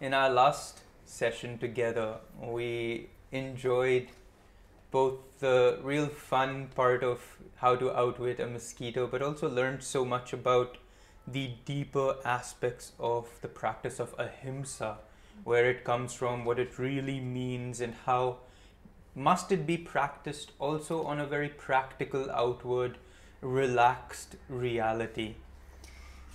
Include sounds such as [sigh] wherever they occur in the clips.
in our last session together, we enjoyed both the real fun part of how to outwit a mosquito, but also learned so much about the deeper aspects of the practice of ahimsa, where it comes from, what it really means, and how must it be practiced also on a very practical, outward, relaxed reality.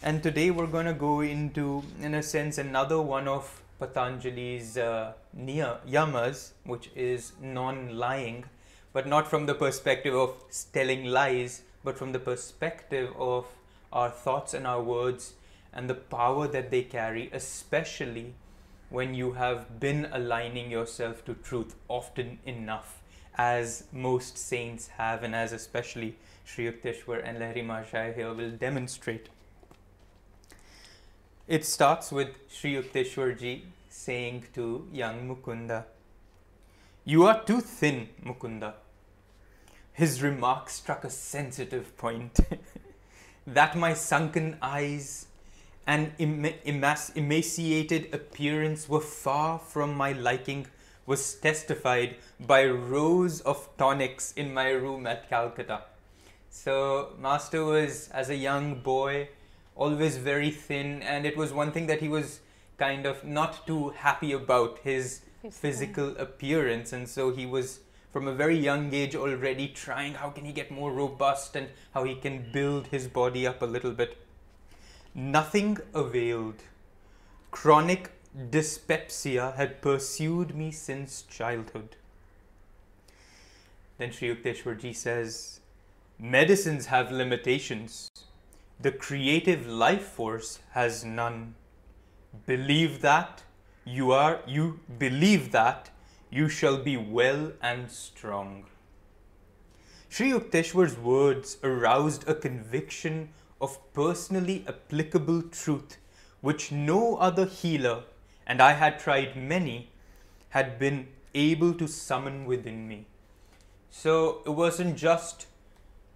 And today we're going to go into, in a sense, another one of Patanjali's uh, yamas, which is non lying, but not from the perspective of telling lies, but from the perspective of our thoughts and our words and the power that they carry, especially when you have been aligning yourself to truth often enough, as most saints have, and as especially Sri Yukteswar and Lahiri Mahashaya here will demonstrate. It starts with Sri Yukteswarji saying to young Mukunda, You are too thin, Mukunda. His remark struck a sensitive point. [laughs] that my sunken eyes and emaciated appearance were far from my liking was testified by rows of tonics in my room at Calcutta. So, Master was, as a young boy, always very thin, and it was one thing that he was kind of not too happy about his physical appearance, and so he was from a very young age already trying how can he get more robust and how he can build his body up a little bit. Nothing availed. Chronic dyspepsia had pursued me since childhood. Then Sri Yukteswarji says, Medicines have limitations. The creative life force has none. Believe that, you are, you believe that, you shall be well and strong. Sri Yukteswar's words aroused a conviction of personally applicable truth which no other healer, and I had tried many, had been able to summon within me. So it wasn't just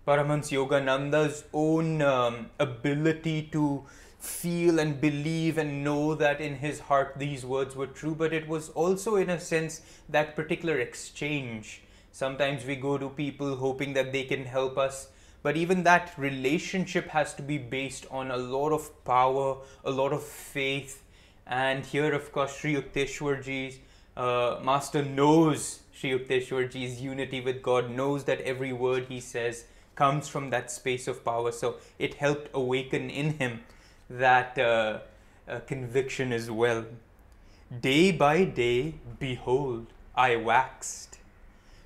Paramahansa Yogananda's own um, ability to feel and believe and know that in his heart these words were true, but it was also, in a sense, that particular exchange. Sometimes we go to people hoping that they can help us, but even that relationship has to be based on a lot of power, a lot of faith. And here, of course, Sri Yukteswarji's uh, master knows Sri Yukteswarji's unity with God, knows that every word he says comes from that space of power. So it helped awaken in him that uh, uh, conviction as well. Day by day, behold, I waxed.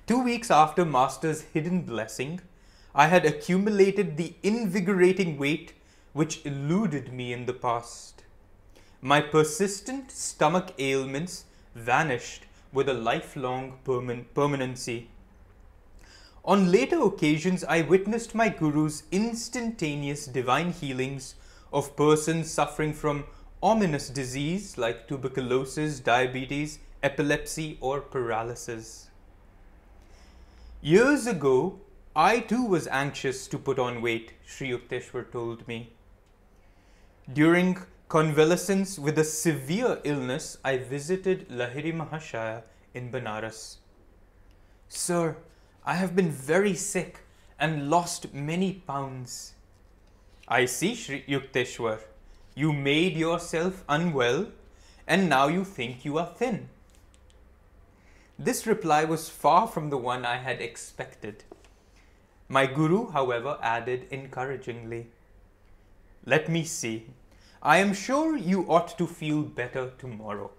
Two weeks after Master's hidden blessing, I had accumulated the invigorating weight which eluded me in the past. My persistent stomach ailments vanished with a lifelong perman- permanency. On later occasions, I witnessed my Guru's instantaneous divine healings of persons suffering from ominous disease like tuberculosis, diabetes, epilepsy, or paralysis. Years ago, I too was anxious to put on weight, Sri Yukteswar told me. During convalescence with a severe illness, I visited Lahiri Mahashaya in Banaras. Sir, I have been very sick and lost many pounds. I see, Shri Yukteswar. You made yourself unwell and now you think you are thin. This reply was far from the one I had expected. My Guru, however, added encouragingly, Let me see. I am sure you ought to feel better tomorrow.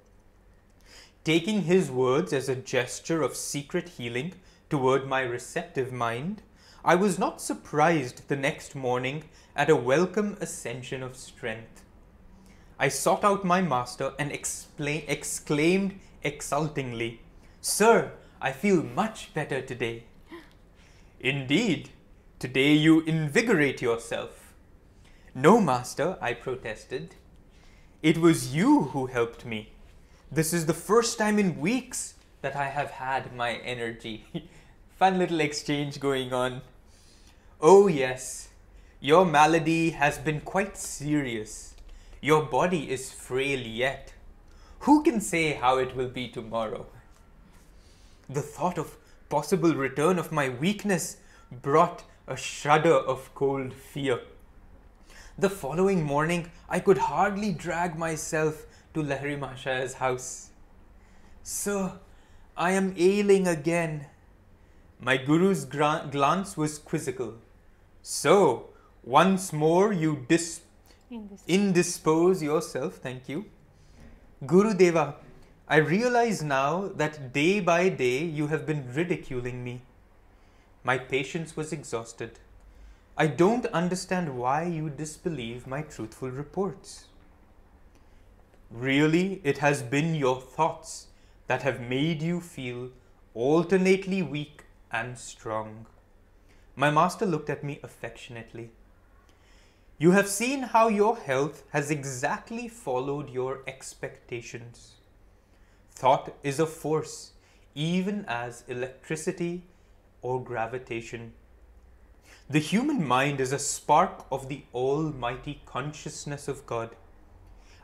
Taking his words as a gesture of secret healing, toward my receptive mind, I was not surprised the next morning at a welcome ascension of strength. I sought out my master and explain, exclaimed exultingly, Sir, I feel much better today. [gasps] Indeed, today you invigorate yourself. No, master, I protested. It was you who helped me. This is the first time in weeks that I have had my energy. [laughs] Fun little exchange going on. Oh, yes, your malady has been quite serious. Your body is frail yet. Who can say how it will be tomorrow? The thought of possible return of my weakness brought a shudder of cold fear. The following morning, I could hardly drag myself to Lahiri Mahashaya's house. Sir, I am ailing again. My guru's glance was quizzical. So, once more you dis- indispose yourself, thank you. Guru Deva, I realize now that day by day you have been ridiculing me. My patience was exhausted. I don't understand why you disbelieve my truthful reports. Really, it has been your thoughts that have made you feel alternately weak and strong. My master looked at me affectionately. You have seen how your health has exactly followed your expectations. Thought is a force, even as electricity or gravitation. The human mind is a spark of the almighty consciousness of God.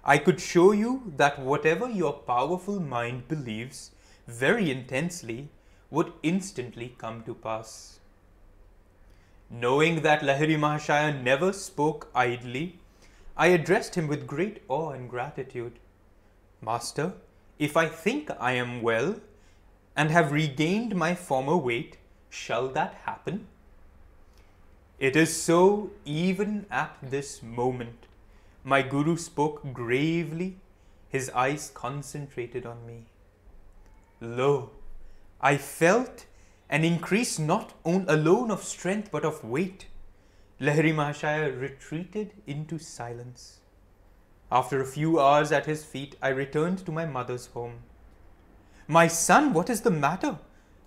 I could show you that whatever your powerful mind believes very intensely would instantly come to pass. Knowing that Lahiri Mahashaya never spoke idly, I addressed him with great awe and gratitude. Master, if I think I am well and have regained my former weight, shall that happen? It is so even at this moment. My Guru spoke gravely, his eyes concentrated on me. Lo, I felt an increase not on, alone of strength but of weight. Lahiri Mahashaya retreated into silence. After a few hours at his feet, I returned to my mother's home. My son, what is the matter?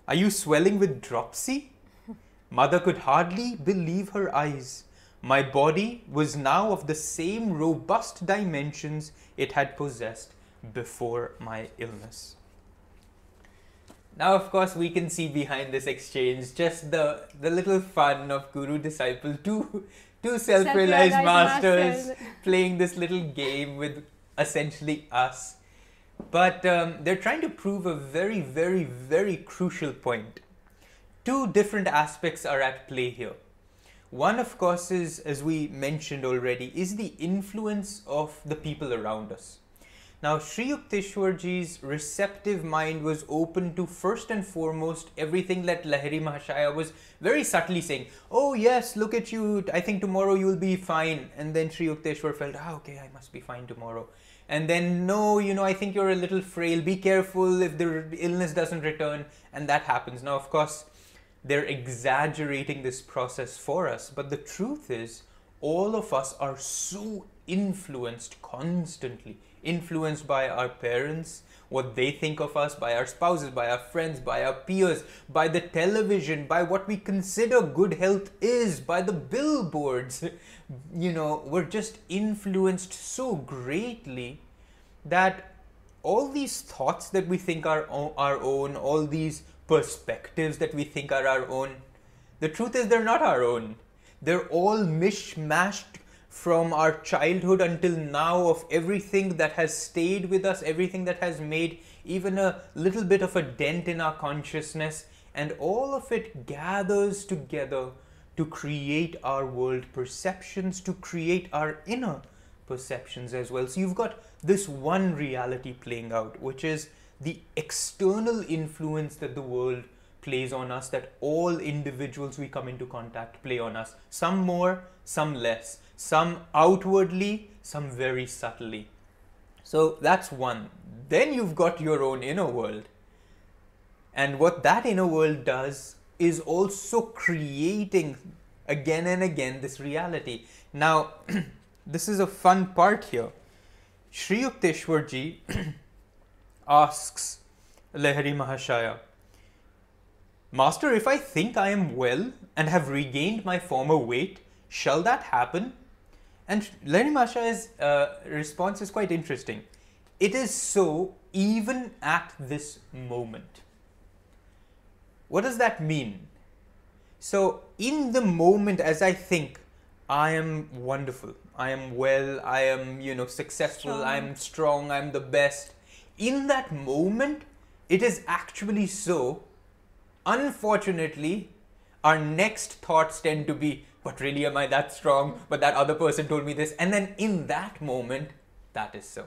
Are you swelling with dropsy? Mother could hardly believe her eyes. My body was now of the same robust dimensions it had possessed before my illness. Now, of course, we can see behind this exchange just the, the little fun of guru disciple, two, two self realized masters, masters playing this little game with essentially us. But um, they're trying to prove a very, very, very crucial point. Two different aspects are at play here. One, of course, is, as we mentioned already, is the influence of the people around us. Now, Sri Yukteswarji's receptive mind was open to first and foremost everything that Lahiri Mahashaya was very subtly saying, Oh, yes, look at you, I think tomorrow you'll be fine. And then Sri Yukteswar felt, Ah, okay, I must be fine tomorrow. And then, no, you know, I think you're a little frail, be careful if the illness doesn't return. And that happens. Now, of course, they're exaggerating this process for us. But the truth is, all of us are so influenced constantly, influenced by our parents, what they think of us, by our spouses, by our friends, by our peers, by the television, by what we consider good health is, by the billboards. [laughs] You know, we're just influenced so greatly that all these thoughts that we think are our own, all these perspectives that we think are our own. The truth is, they're not our own. They're all mishmashed from our childhood until now of everything that has stayed with us, everything that has made even a little bit of a dent in our consciousness, and all of it gathers together to create our world perceptions, to create our inner perceptions as well. So you've got this one reality playing out, which is the external influence that the world plays on us, that all individuals we come into contact play on us. Some more, some less. Some outwardly, some very subtly. So that's one. Then you've got your own inner world. And what that inner world does is also creating again and again this reality. Now, [clears throat] this is a fun part here. Sri Yukteswarji [clears throat] asks Lahiri Mahashaya, Master, if I think I am well and have regained my former weight, shall that happen? And Lahiri Mahashaya's uh, response is quite interesting. It is so even at this moment. What does that mean? So, in the moment, as I think, I am wonderful, I am well, I am, you know, successful, strong. I am strong, I'm the best in that moment, it is actually so. Unfortunately, our next thoughts tend to be, but really, am I that strong? But that other person told me this. And then in that moment, that is so.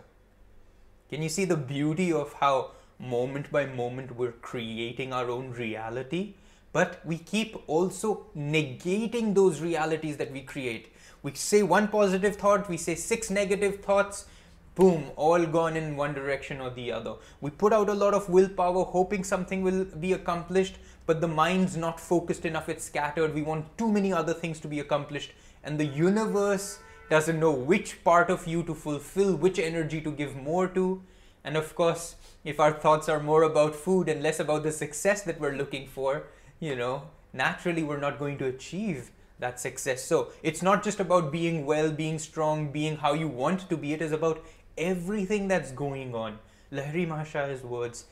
Can you see the beauty of how moment by moment we're creating our own reality? But we keep also negating those realities that we create. We say one positive thought, we say six negative thoughts, boom, all gone in one direction or the other. We put out a lot of willpower, hoping something will be accomplished, but the mind's not focused enough, it's scattered. We want too many other things to be accomplished, and the universe doesn't know which part of you to fulfill, which energy to give more to. And of course, if our thoughts are more about food and less about the success that we're looking for, you know, naturally we're not going to achieve that success. So it's not just about being well, being strong, being how you want to be, it is about everything that's going on. Lahiri Mahashaya's words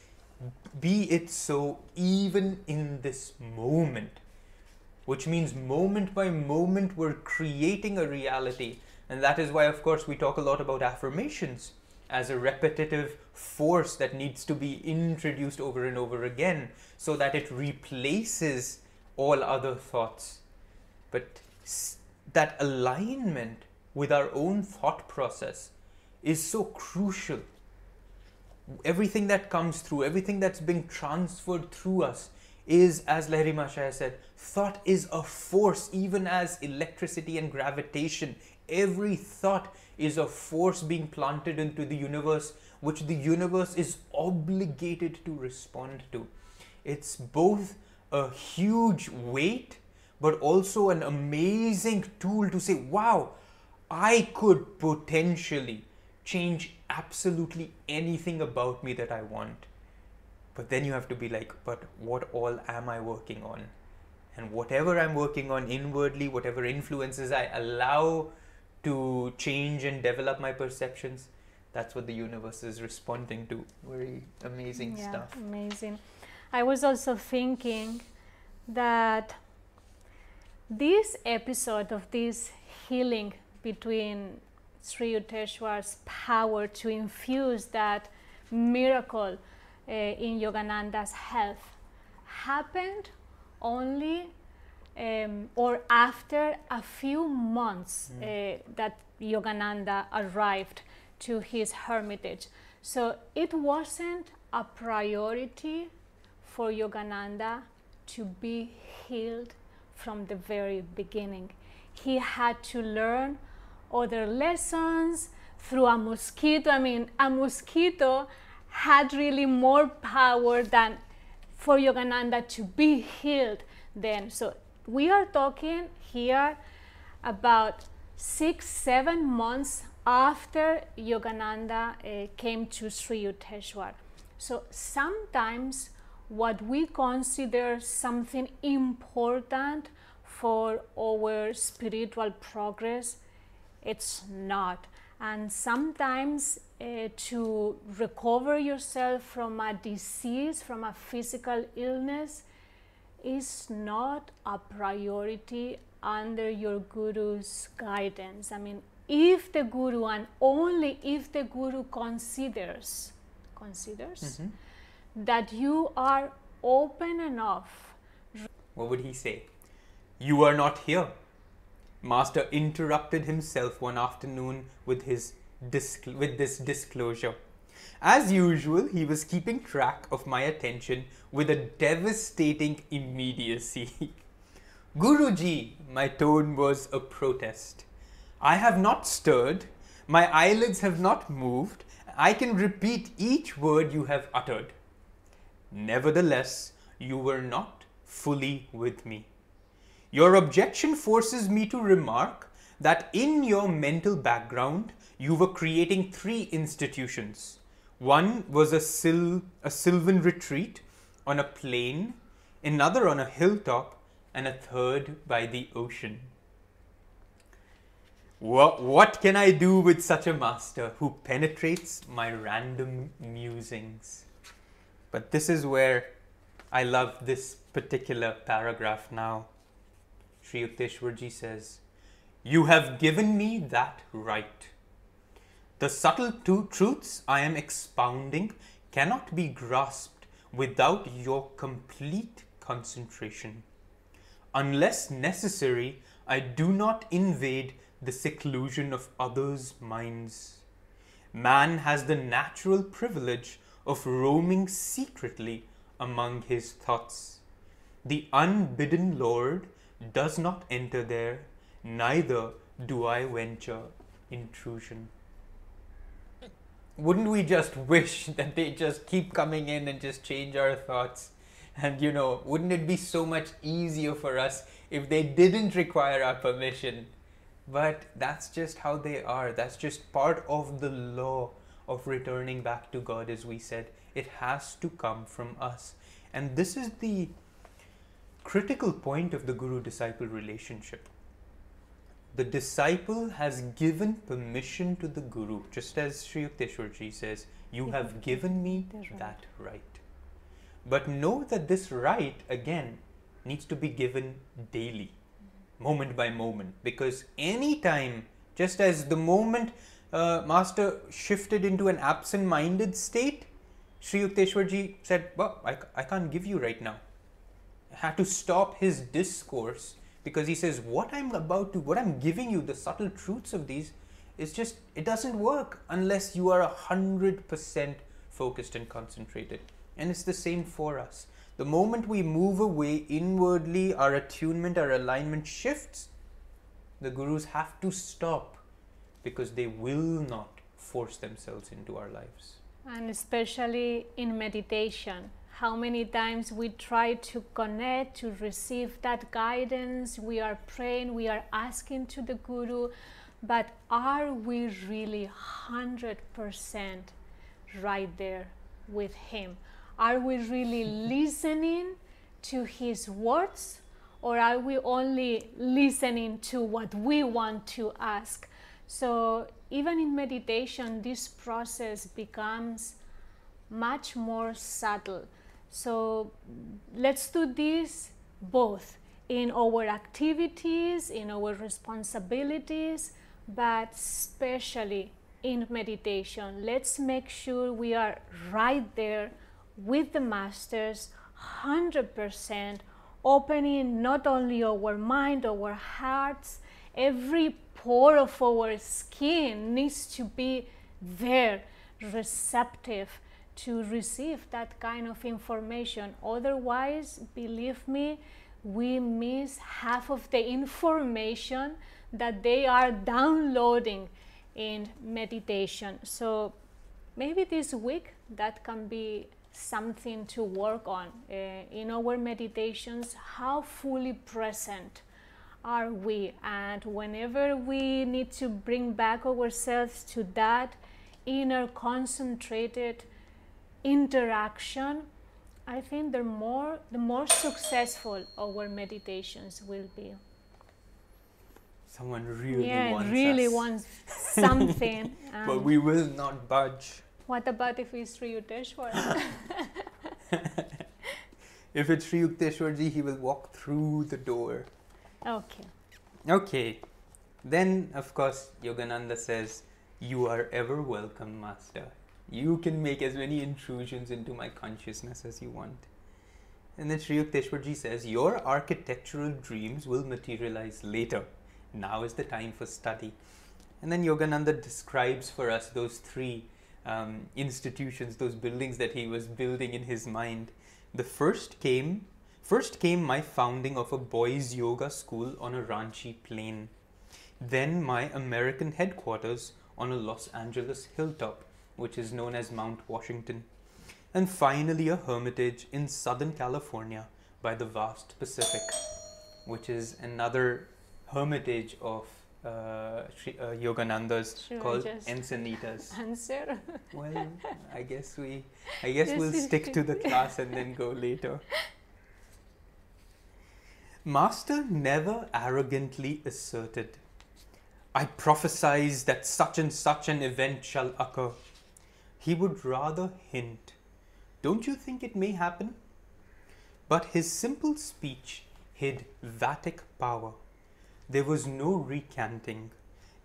be it so even in this moment, which means moment by moment we're creating a reality. And that is why, of course, we talk a lot about affirmations as a repetitive force that needs to be introduced over and over again so that it replaces all other thoughts. But that alignment with our own thought process is so crucial everything that comes through, everything that's being transferred through us is, as Lahiri Mahashaya said, thought is a force, even as electricity and gravitation. Every thought is a force being planted into the universe, which the universe is obligated to respond to. It's both a huge weight, but also an amazing tool to say, wow, I could potentially change absolutely anything about me that I want. But then you have to be like, but what all am I working on? And whatever I'm working on inwardly, whatever influences I allow to change and develop my perceptions, that's what the universe is responding to. Very amazing yeah, stuff. Amazing. I was also thinking that this episode of this healing between Sri Yukteswar's power to infuse that miracle uh, in Yogananda's health happened only um, or after a few months mm. uh, that Yogananda arrived to his hermitage. So it wasn't a priority for Yogananda to be healed from the very beginning. He had to learn other lessons through a mosquito. I mean, a mosquito had really more power than for Yogananda to be healed then. So we are talking here about six, seven months after Yogananda uh, came to Sri Yukteswar. So sometimes what we consider something important for our spiritual progress it's not. And sometimes uh, to recover yourself from a disease, from a physical illness, is not a priority under your guru's guidance. I mean, if the guru and only if the guru considers considers mm-hmm. that you are open enough. What would he say? You are not here. Master interrupted himself one afternoon with, his with this disclosure. As usual, he was keeping track of my attention with a devastating immediacy. [laughs] Guruji, my tone was a protest. I have not stirred, my eyelids have not moved, I can repeat each word you have uttered. Nevertheless, you were not fully with me. Your objection forces me to remark that in your mental background, you were creating three institutions. One was a, sil- a sylvan retreat on a plain, another on a hilltop, and a third by the ocean. What, what can I do with such a master who penetrates my random musings? But this is where I love this particular paragraph now. Sri Yukteswarji says, You have given me that right. The subtle two truths I am expounding cannot be grasped without your complete concentration. Unless necessary, I do not invade the seclusion of others' minds. Man has the natural privilege of roaming secretly among his thoughts. The unbidden Lord does not enter there, neither do I venture intrusion. Wouldn't we just wish [laughs] that they just keep coming in and just change our thoughts? And you know, wouldn't it be so much easier for us if they didn't require our permission? But that's just how they are. That's just part of the law of returning back to God, as we said. It has to come from us. And this is the critical point of the guru disciple relationship. The disciple has given permission to the guru, just as Sri Yukteswarji says, You have given me that right. But know that this right, again, needs to be given daily, moment by moment, because anytime, just as the moment uh, Master shifted into an absent minded state, Sri Yukteswarji said, Well, I, I can't give you right now. Had to stop his discourse because he says, What I'm about to, what I'm giving you, the subtle truths of these, is just, it doesn't work unless you are a hundred percent focused and concentrated. And it's the same for us. The moment we move away inwardly, our attunement, our alignment shifts, the gurus have to stop because they will not force themselves into our lives. And especially in meditation, how many times we try to connect, to receive that guidance, we are praying, we are asking to the Guru, but are we really 100% right there with Him? Are we really listening to His words or are we only listening to what we want to ask? So, even in meditation, this process becomes much more subtle. So, let's do this both in our activities, in our responsibilities, but especially in meditation. Let's make sure we are right there with the masters 100% opening not only our mind our hearts every pore of our skin needs to be there receptive to receive that kind of information. Otherwise believe me we miss half of the information that they are downloading in meditation. So maybe this week that can be something to work on. Uh, in our meditations how fully present are we? And whenever we need to bring back ourselves to that inner concentrated interaction i think the more the more successful our meditations will be someone really yeah wants really us. wants [laughs] something but we will not budge what about if we Sri Yukteswar? [laughs] if it's Sri Yukteswarji, he will walk through the door. okay. Okay. Then, of course, Yogananda says, You are ever welcome, Master. You can make as many intrusions into my consciousness as you want. And then Sri Yukteswarji says, Your architectural dreams will materialize later. Now is the time for study. And then Yogananda describes for us those three um, institutions, those buildings that he was building in his mind. The first came, first came my founding of a boys' yoga school on a Ranchi plain. Then my American headquarters on a Los Angeles hilltop, which is known as Mount Washington. And finally, a hermitage in Southern California by the vast Pacific, which is another hermitage of uh, Shri, uh, Yogananda's Should called Encinitas. [laughs] Answer. Well, I guess we, I guess we'll stick to the class and then go later. Master never arrogantly asserted, I prophesize that such and such an event shall occur. He would rather hint, Don't you think it may happen? But his simple speech hid Vatic power. There was no recanting,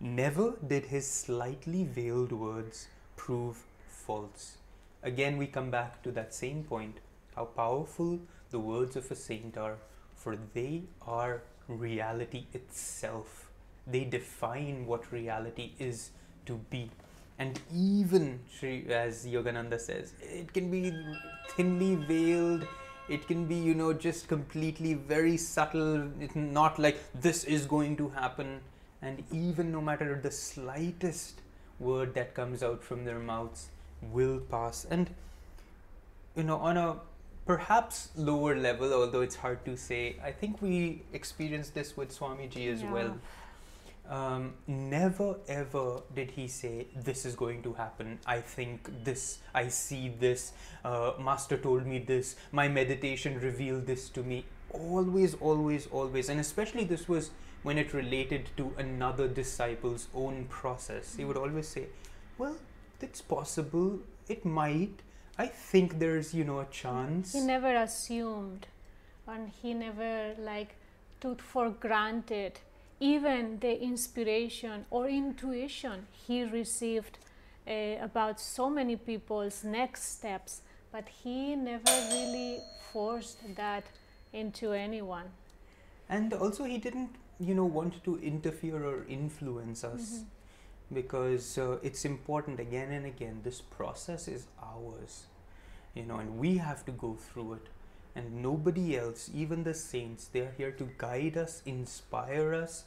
Never did his slightly veiled words prove false. Again, we come back to that same point how powerful the words of a saint are, for they are reality itself. They define what reality is to be. And even, as Yogananda says, it can be thinly veiled, it can be, you know, just completely very subtle. It's not like this is going to happen. And even no matter the slightest word that comes out from their mouths will pass. And, you know, on a perhaps lower level, although it's hard to say, I think we experienced this with Swamiji as yeah. well. Um, never ever did he say, This is going to happen. I think this, I see this, uh, Master told me this, my meditation revealed this to me. Always, always, always. And especially this was when it related to another disciple's own process. He would always say, Well, it's possible, it might. I think there's, you know, a chance. He never assumed and he never like took for granted even the inspiration or intuition he received uh, about so many people's next steps, but he never really forced that into anyone. And also, he didn't, you know, want to interfere or influence us. Mm-hmm because uh, it's important again and again this process is ours you know and we have to go through it and nobody else even the saints they are here to guide us inspire us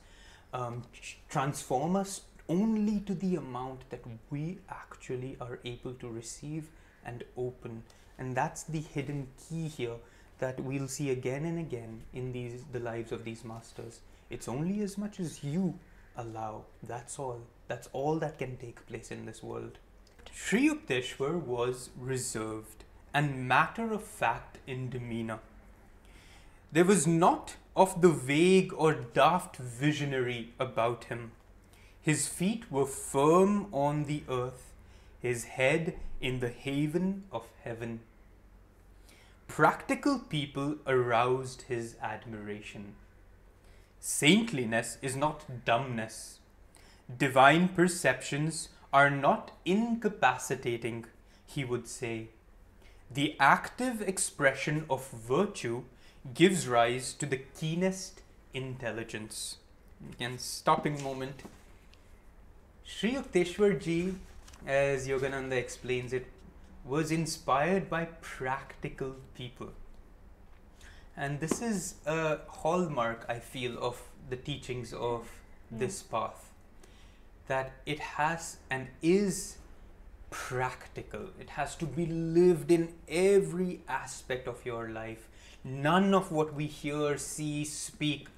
um, transform us only to the amount that we actually are able to receive and open. And that's the hidden key here that we'll see again and again in these the lives of these masters. It's only as much as you allow. That's all. That's all that can take place in this world. Sri Yukteswar was reserved and matter of fact in demeanor. There was not of the vague or daft visionary about him. His feet were firm on the earth, his head in the haven of heaven. Practical people aroused his admiration. Saintliness is not dumbness. Divine perceptions are not incapacitating, he would say. The active expression of virtue gives rise to the keenest intelligence. Again, stopping moment. Sri Yukteswar ji, as Yogananda explains it, was inspired by practical people. And this is a hallmark, I feel, of the teachings of mm. this path. That it has and is practical. It has to be lived in every aspect of your life none of what we hear, see, speak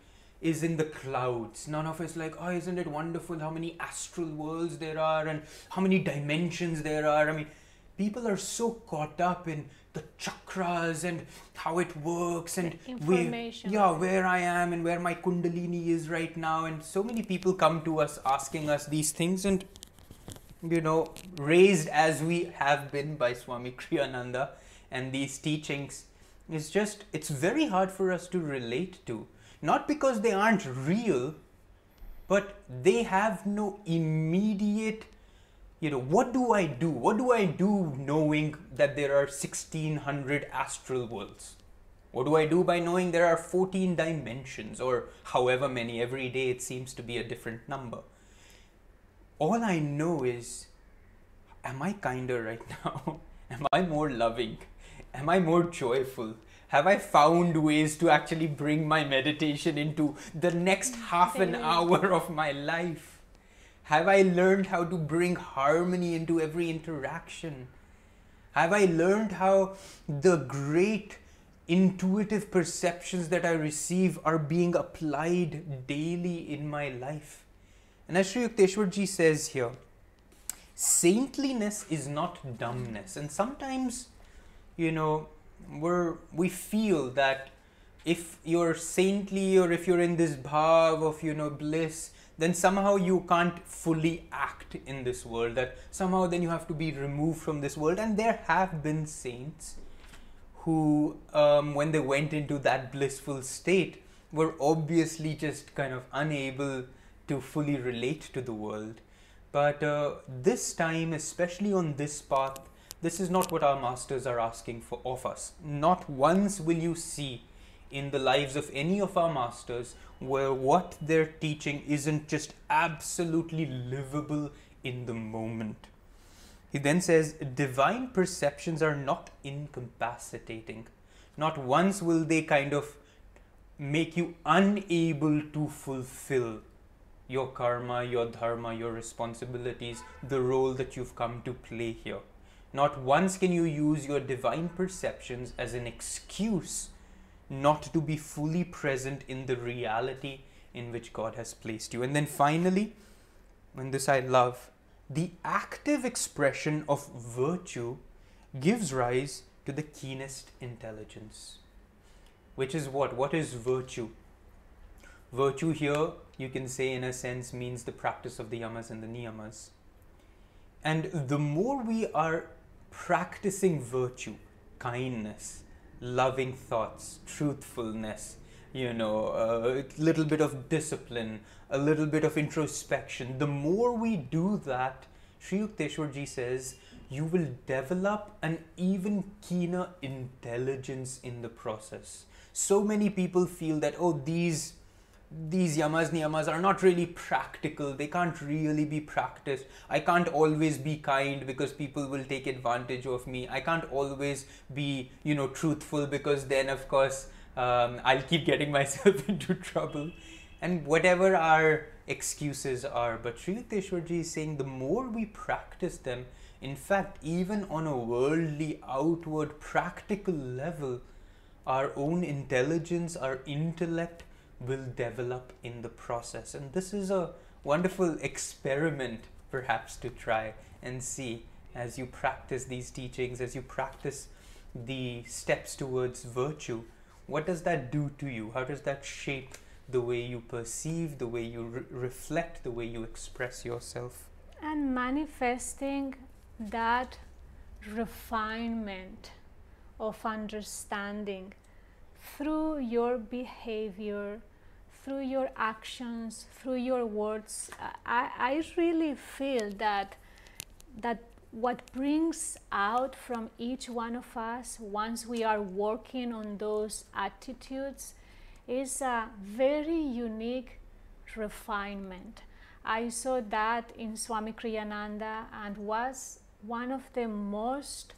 is in the clouds. None of it's like, oh, isn't it wonderful how many astral worlds there are and how many dimensions there are? I mean, people are so caught up in the chakras and how it works and where, yeah, where I am and where my kundalini is right now. And so many people come to us asking us these things and you know, raised as we have been by Swami Kriyananda and these teachings, it's just, it's very hard for us to relate to. Not because they aren't real, but they have no immediate, you know, what do I do? What do I do knowing that there are 1600 astral worlds? What do I do by knowing there are 14 dimensions or however many? Every day it seems to be a different number. All I know is, am I kinder right [laughs] now? am I more loving? Am I more joyful? Have I found ways to actually bring my meditation into the next half an hour of my life? Have I learned how to bring harmony into every interaction? Have I learned how the great intuitive perceptions that I receive are being applied daily in my life? And as Sri Yukteswar says here, saintliness is not dumbness. And sometimes you know we're we feel that if you're saintly or if you're in this bhav of you know bliss then somehow you can't fully act in this world that somehow then you have to be removed from this world and there have been saints who um, when they went into that blissful state were obviously just kind of unable to fully relate to the world. But uh, this time, especially on this path, this is not what our masters are asking for of us. Not once will you see in the lives of any of our masters where what they're teaching isn't just absolutely livable in the moment. He then says, divine perceptions are not incapacitating. Not once will they kind of make you unable to fulfill your karma, your dharma, your responsibilities, the role that you've come to play here. Not once can you use your divine perceptions as an excuse not to be fully present in the reality in which God has placed you. And then finally, and this I love, the active expression of virtue gives rise to the keenest intelligence. Which is what? What is virtue? Virtue here, you can say, in a sense, means the practice of the yamas and the niyamas. And the more we are practicing virtue, kindness, loving thoughts, truthfulness, you know, a little bit of discipline, a little bit of introspection. The more we do that, Sri Yukteswarji says, you will develop an even keener intelligence in the process. So many people feel that, oh, these these yamas niyamas are not really practical. They can't really be practiced. I can't always be kind because people will take advantage of me. I can't always be you know truthful because then of course um, i'll keep getting [laughs] myself into trouble. And whatever our excuses are but Sri Yukteswarji is saying the more we practice them in fact even on a worldly outward practical level our own intelligence our intellect will develop in the process. And this is a wonderful experiment, perhaps, to try and see as you practice these teachings, as you practice the steps towards virtue. What does that do to you? How does that shape the way you perceive, the way you re- reflect, the way you express yourself? And manifesting that refinement of understanding through your behavior, through your actions, through your words, I, I really feel that that what brings out from each one of us once we are working on those attitudes is a very unique refinement. I saw that in Swami Kriyananda and was one of the most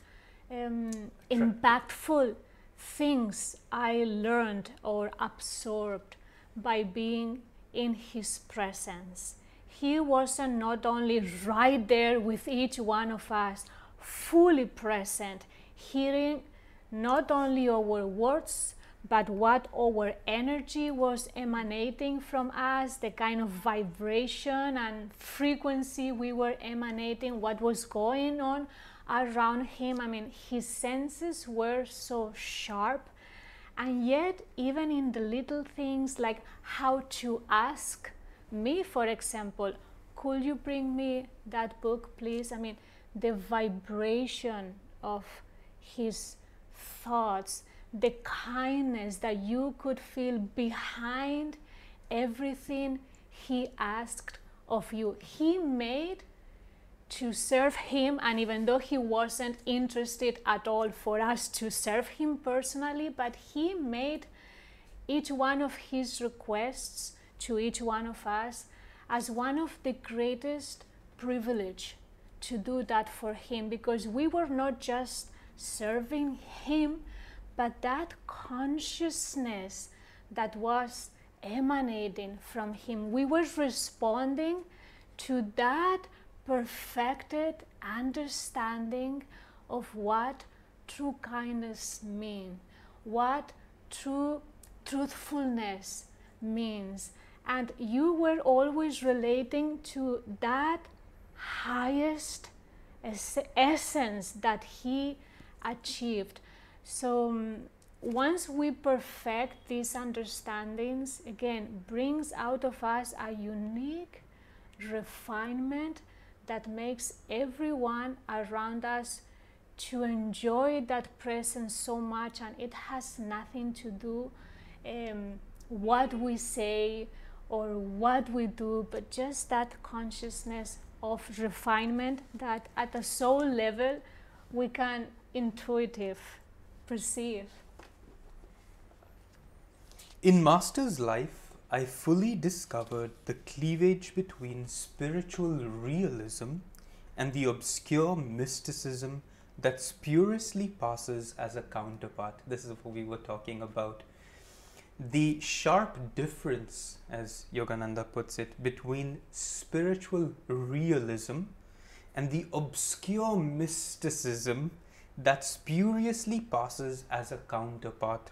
um, impactful things I learned or absorbed by being in his presence. He wasn't not only right there with each one of us, fully present, hearing not only our words, but what our energy was emanating from us, the kind of vibration and frequency we were emanating, what was going on around him. I mean, his senses were so sharp and yet, even in the little things like how to ask me, for example, could you bring me that book, please? I mean, the vibration of his thoughts, the kindness that you could feel behind everything he asked of you. He made to serve him and even though he wasn't interested at all for us to serve him personally but he made each one of his requests to each one of us as one of the greatest privilege to do that for him because we were not just serving him but that consciousness that was emanating from him. We were responding to that perfected understanding of what true kindness means, what true truthfulness means. And you were always relating to that highest es- essence that he achieved. So um, once we perfect these understandings, again, brings out of us a unique refinement that makes everyone around us to enjoy that presence so much and it has nothing to do um, what we say or what we do, but just that consciousness of refinement that at a soul level we can intuitive perceive. In Master's life, I fully discovered the cleavage between spiritual realism and the obscure mysticism that spuriously passes as a counterpart. This is what we were talking about. The sharp difference, as Yogananda puts it, between spiritual realism and the obscure mysticism that spuriously passes as a counterpart.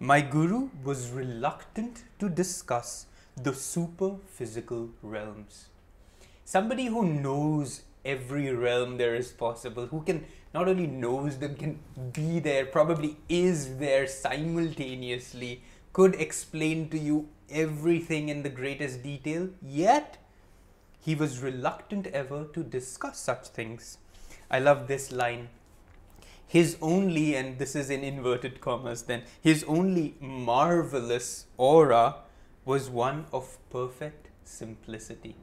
My guru was reluctant to discuss the super physical realms. Somebody who knows every realm there is possible, who can not only knows them, can be there, probably is there simultaneously, could explain to you everything in the greatest detail, yet he was reluctant ever to discuss such things. I love this line. His only, and this is in inverted commas then, his only marvelous aura was one of perfect simplicity.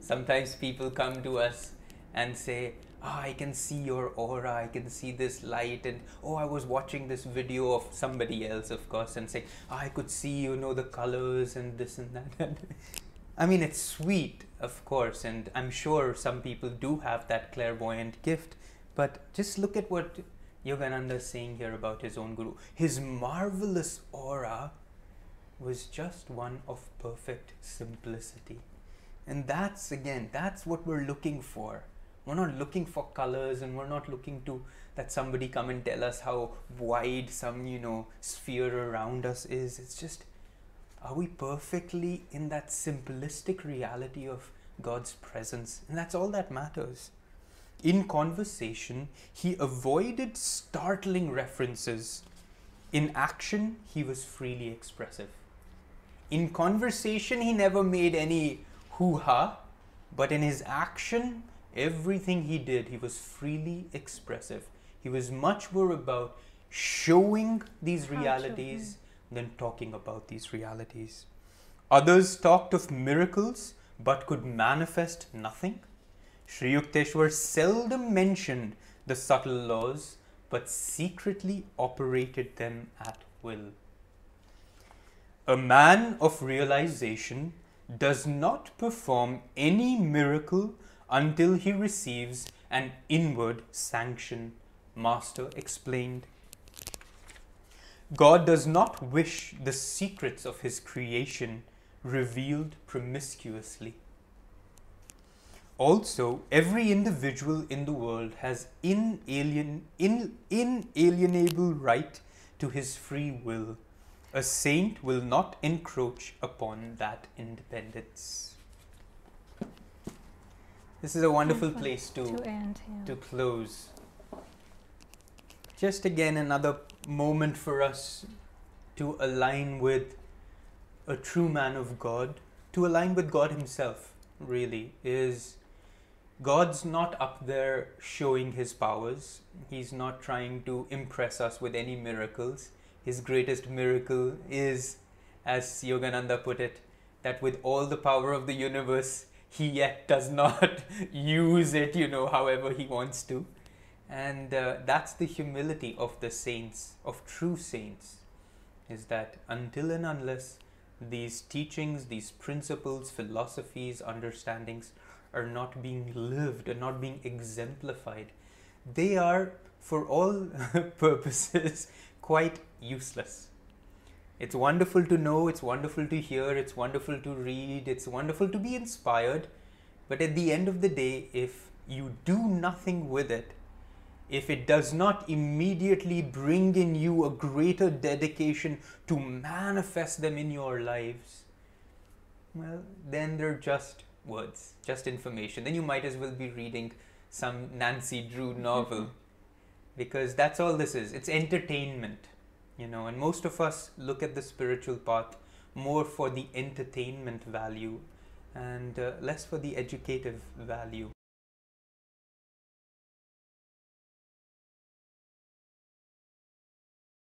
Sometimes people come to us and say, oh, I can see your aura, I can see this light, and oh, I was watching this video of somebody else, of course, and say, oh, I could see, you know, the colors and this and that. [laughs] I mean, it's sweet, of course, and I'm sure some people do have that clairvoyant gift, but just look at what Yogananda is saying here about his own guru. His marvelous aura was just one of perfect simplicity. And that's again, that's what we're looking for we're not looking for colors and we're not looking to that somebody come and tell us how wide some you know sphere around us is it's just are we perfectly in that simplistic reality of god's presence and that's all that matters in conversation he avoided startling references in action he was freely expressive in conversation he never made any hoo-ha but in his action Everything he did, he was freely expressive. He was much more about showing these realities than talking about these realities. Others talked of miracles but could manifest nothing. Sri Yukteswar seldom mentioned the subtle laws but secretly operated them at will. A man of realization does not perform any miracle until he receives an inward sanction, Master explained. God does not wish the secrets of his creation revealed promiscuously. Also, every individual in the world has inalien, in, inalienable right to his free will. A saint will not encroach upon that independence. This is a wonderful place to, to, end, yeah. to close. Just again, another moment for us to align with a true man of God, to align with God Himself, really, is God's not up there showing His powers. He's not trying to impress us with any miracles. His greatest miracle is, as Yogananda put it, that with all the power of the universe, he yet does [laughs] not use it, you know, however he wants to. And uh, that's the humility of the saints, of true saints, is that until and unless these teachings, these principles, philosophies, understandings are not being lived, are not being exemplified, they are, for all [laughs] purposes, quite useless it's wonderful to know, it's wonderful to hear, it's wonderful to read, it's wonderful to be inspired. But at the end of the day, if you do nothing with it, if it does not immediately bring in you a greater dedication to manifest them in your lives, well, then they're just words, just information. Then you might as well be reading some Nancy Drew novel because that's all this is. It's entertainment you know and most of us look at the spiritual path more for the entertainment value and uh, less for the educative value